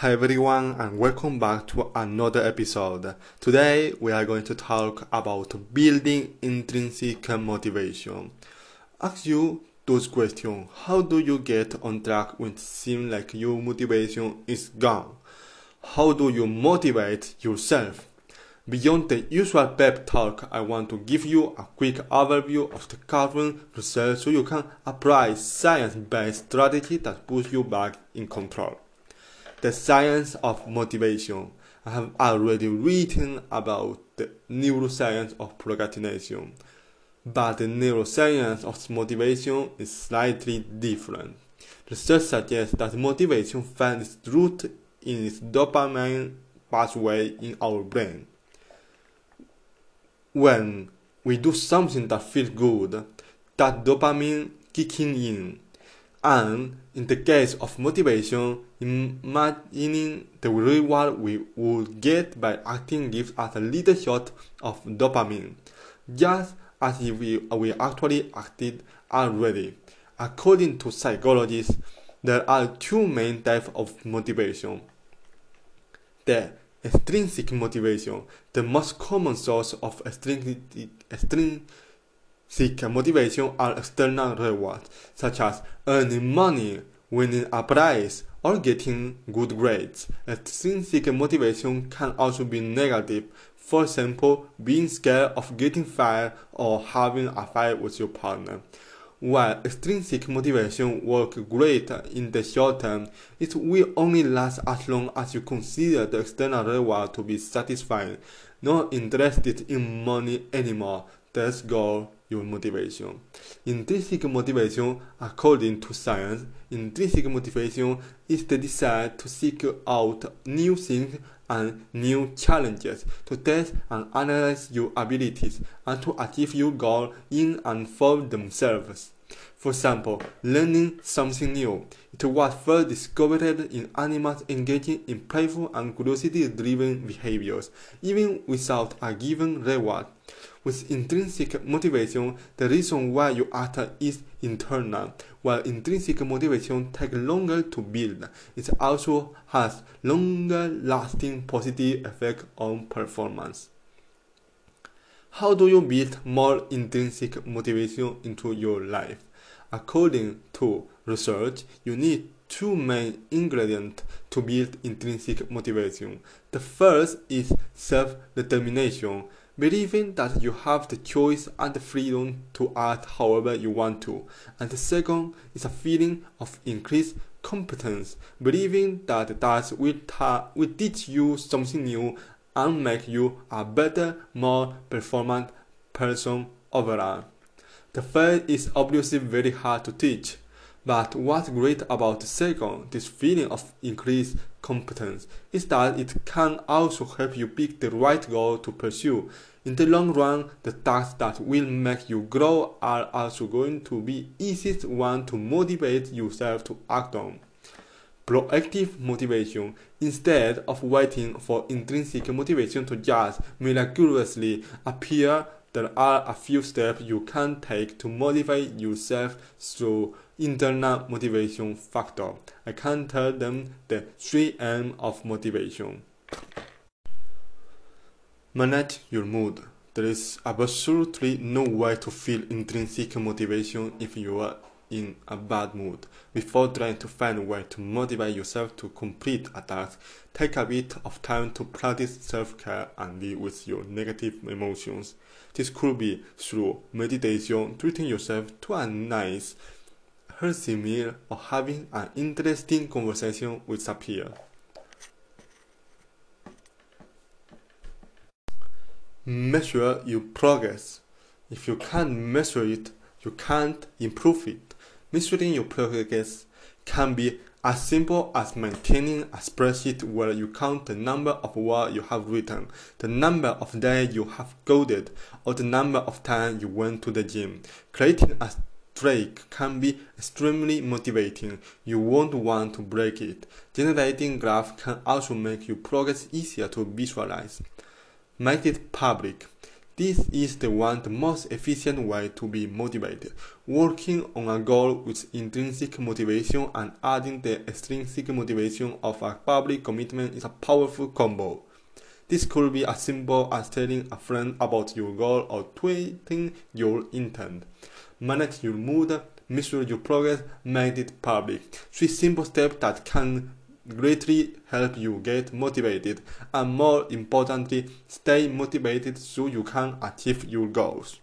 Hi everyone and welcome back to another episode. Today we are going to talk about building intrinsic motivation. Ask you those questions. How do you get on track when it seems like your motivation is gone? How do you motivate yourself? Beyond the usual pep talk, I want to give you a quick overview of the current research so you can apply science-based strategy that puts you back in control. The science of motivation. I have already written about the neuroscience of procrastination, but the neuroscience of motivation is slightly different. Research suggests that motivation finds its root in its dopamine pathway in our brain when we do something that feels good, that dopamine kicking in. And in the case of motivation, imagining the reward we would get by acting gives us a little shot of dopamine, just as if we, we actually acted already. According to psychologists, there are two main types of motivation. The Extrinsic motivation. The most common source of extrinsic, motivation are external rewards, such as earning money, winning a prize, or getting good grades. Extrinsic motivation can also be negative, for example, being scared of getting fired or having a fight with your partner. While extrinsic motivation works great in the short term, it will only last as long as you consider the external reward to be satisfying, not interested in money anymore. That's goal your motivation. Intrinsic motivation, according to science, intrinsic motivation is the desire to seek out new things and new challenges, to test and analyze your abilities, and to achieve your goal in and for themselves. For example, learning something new. It was first discovered in animals engaging in playful and curiosity-driven behaviors, even without a given reward. With intrinsic motivation, the reason why you act is internal, while intrinsic motivation takes longer to build. It also has longer lasting positive effect on performance. How do you build more intrinsic motivation into your life? According to research, you need two main ingredients to build intrinsic motivation. The first is self-determination, believing that you have the choice and the freedom to act however you want to. And the second is a feeling of increased competence, believing that that will, will teach you something new and make you a better, more performant person overall. The first is obviously very hard to teach, but what's great about the second, this feeling of increased competence, is that it can also help you pick the right goal to pursue. In the long run, the tasks that will make you grow are also going to be easiest one to motivate yourself to act on. Proactive motivation. Instead of waiting for intrinsic motivation to just miraculously appear there are a few steps you can take to motivate yourself through internal motivation factor. I can tell them the 3M of motivation. Manage your mood. There is absolutely no way to feel intrinsic motivation if you are in a bad mood. Before trying to find a way to motivate yourself to complete a task, take a bit of time to practice self-care and deal with your negative emotions. This could be through meditation, treating yourself to a nice, healthy meal, or having an interesting conversation with a peer. Measure your progress. If you can't measure it, you can't improve it. Measuring your progress can be as simple as maintaining a spreadsheet where you count the number of words you have written, the number of days you have coded, or the number of times you went to the gym. Creating a streak can be extremely motivating. You won't want to break it. Generating graphs can also make your progress easier to visualize. Make it public. This is the one the most efficient way to be motivated. Working on a goal with intrinsic motivation and adding the extrinsic motivation of a public commitment is a powerful combo. This could be as simple as telling a friend about your goal or tweeting your intent. Manage your mood, measure your progress, make it public. Three simple steps that can greatly help you get motivated and more importantly, stay motivated so you can achieve your goals.